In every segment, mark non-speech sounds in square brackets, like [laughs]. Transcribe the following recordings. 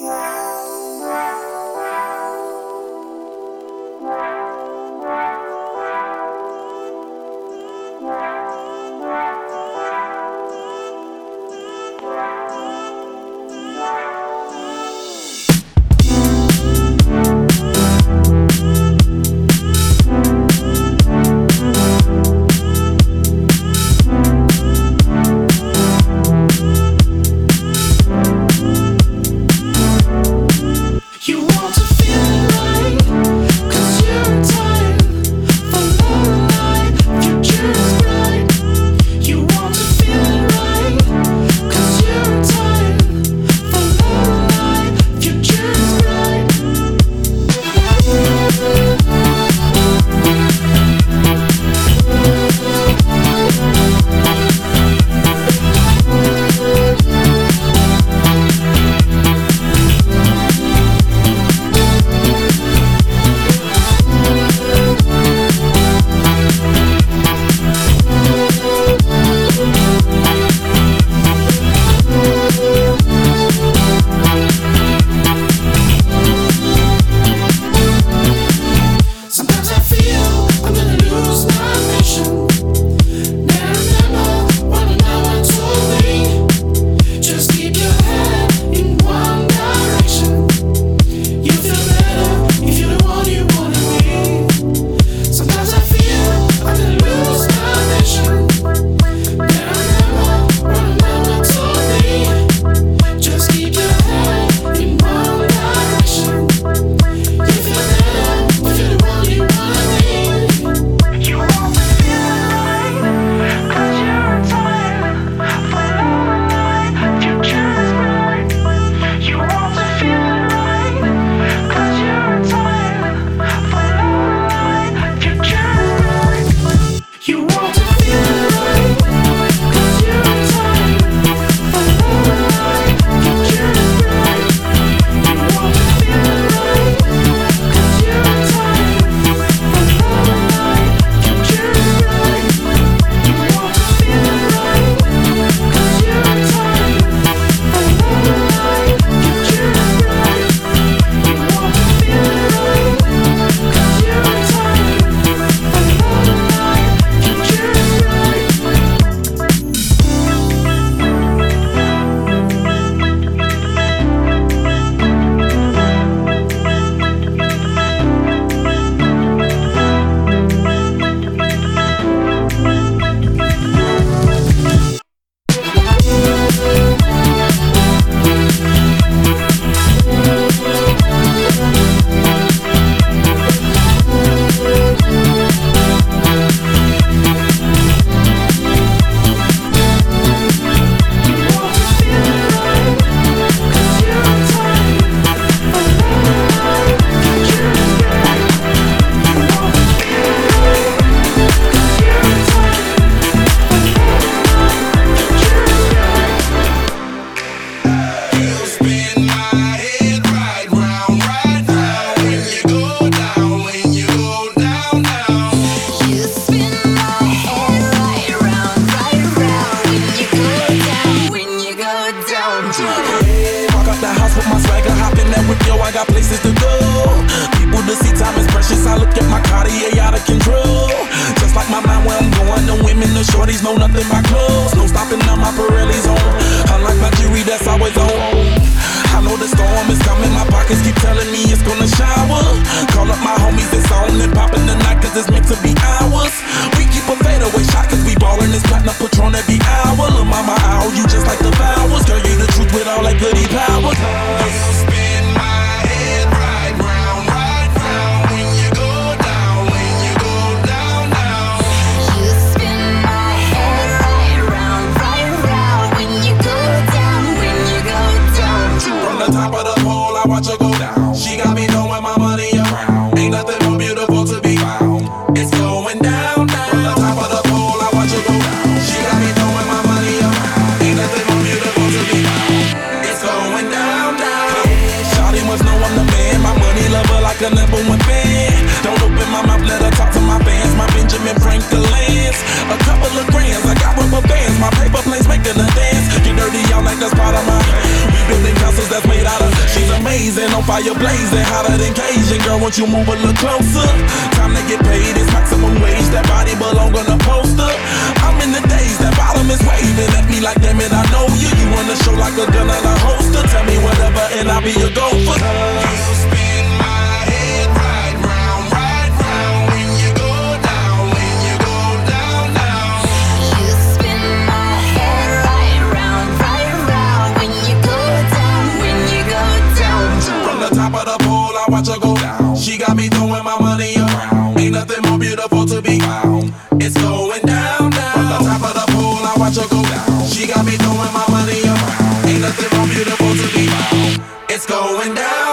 making [laughs] part of the We I watch that's made blazing, on fire blazing, hotter than Cajun. Girl, won't you move a little closer? Time to get paid, it's maximum wage. That body belong on a poster. I'm in the days, that bottom is waving at me like, damn it, I know you. You run the show like a gun and a holster. Tell me whatever, and I'll be your gopher. watch her go down. She got me throwing my money around. Ain't nothing more beautiful to be found. It's going down now. From the top of the pool, I watch her go down. She got me throwing my money around. Ain't nothing more beautiful to be found. It's going down.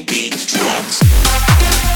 Beat drops.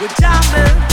with diamonds.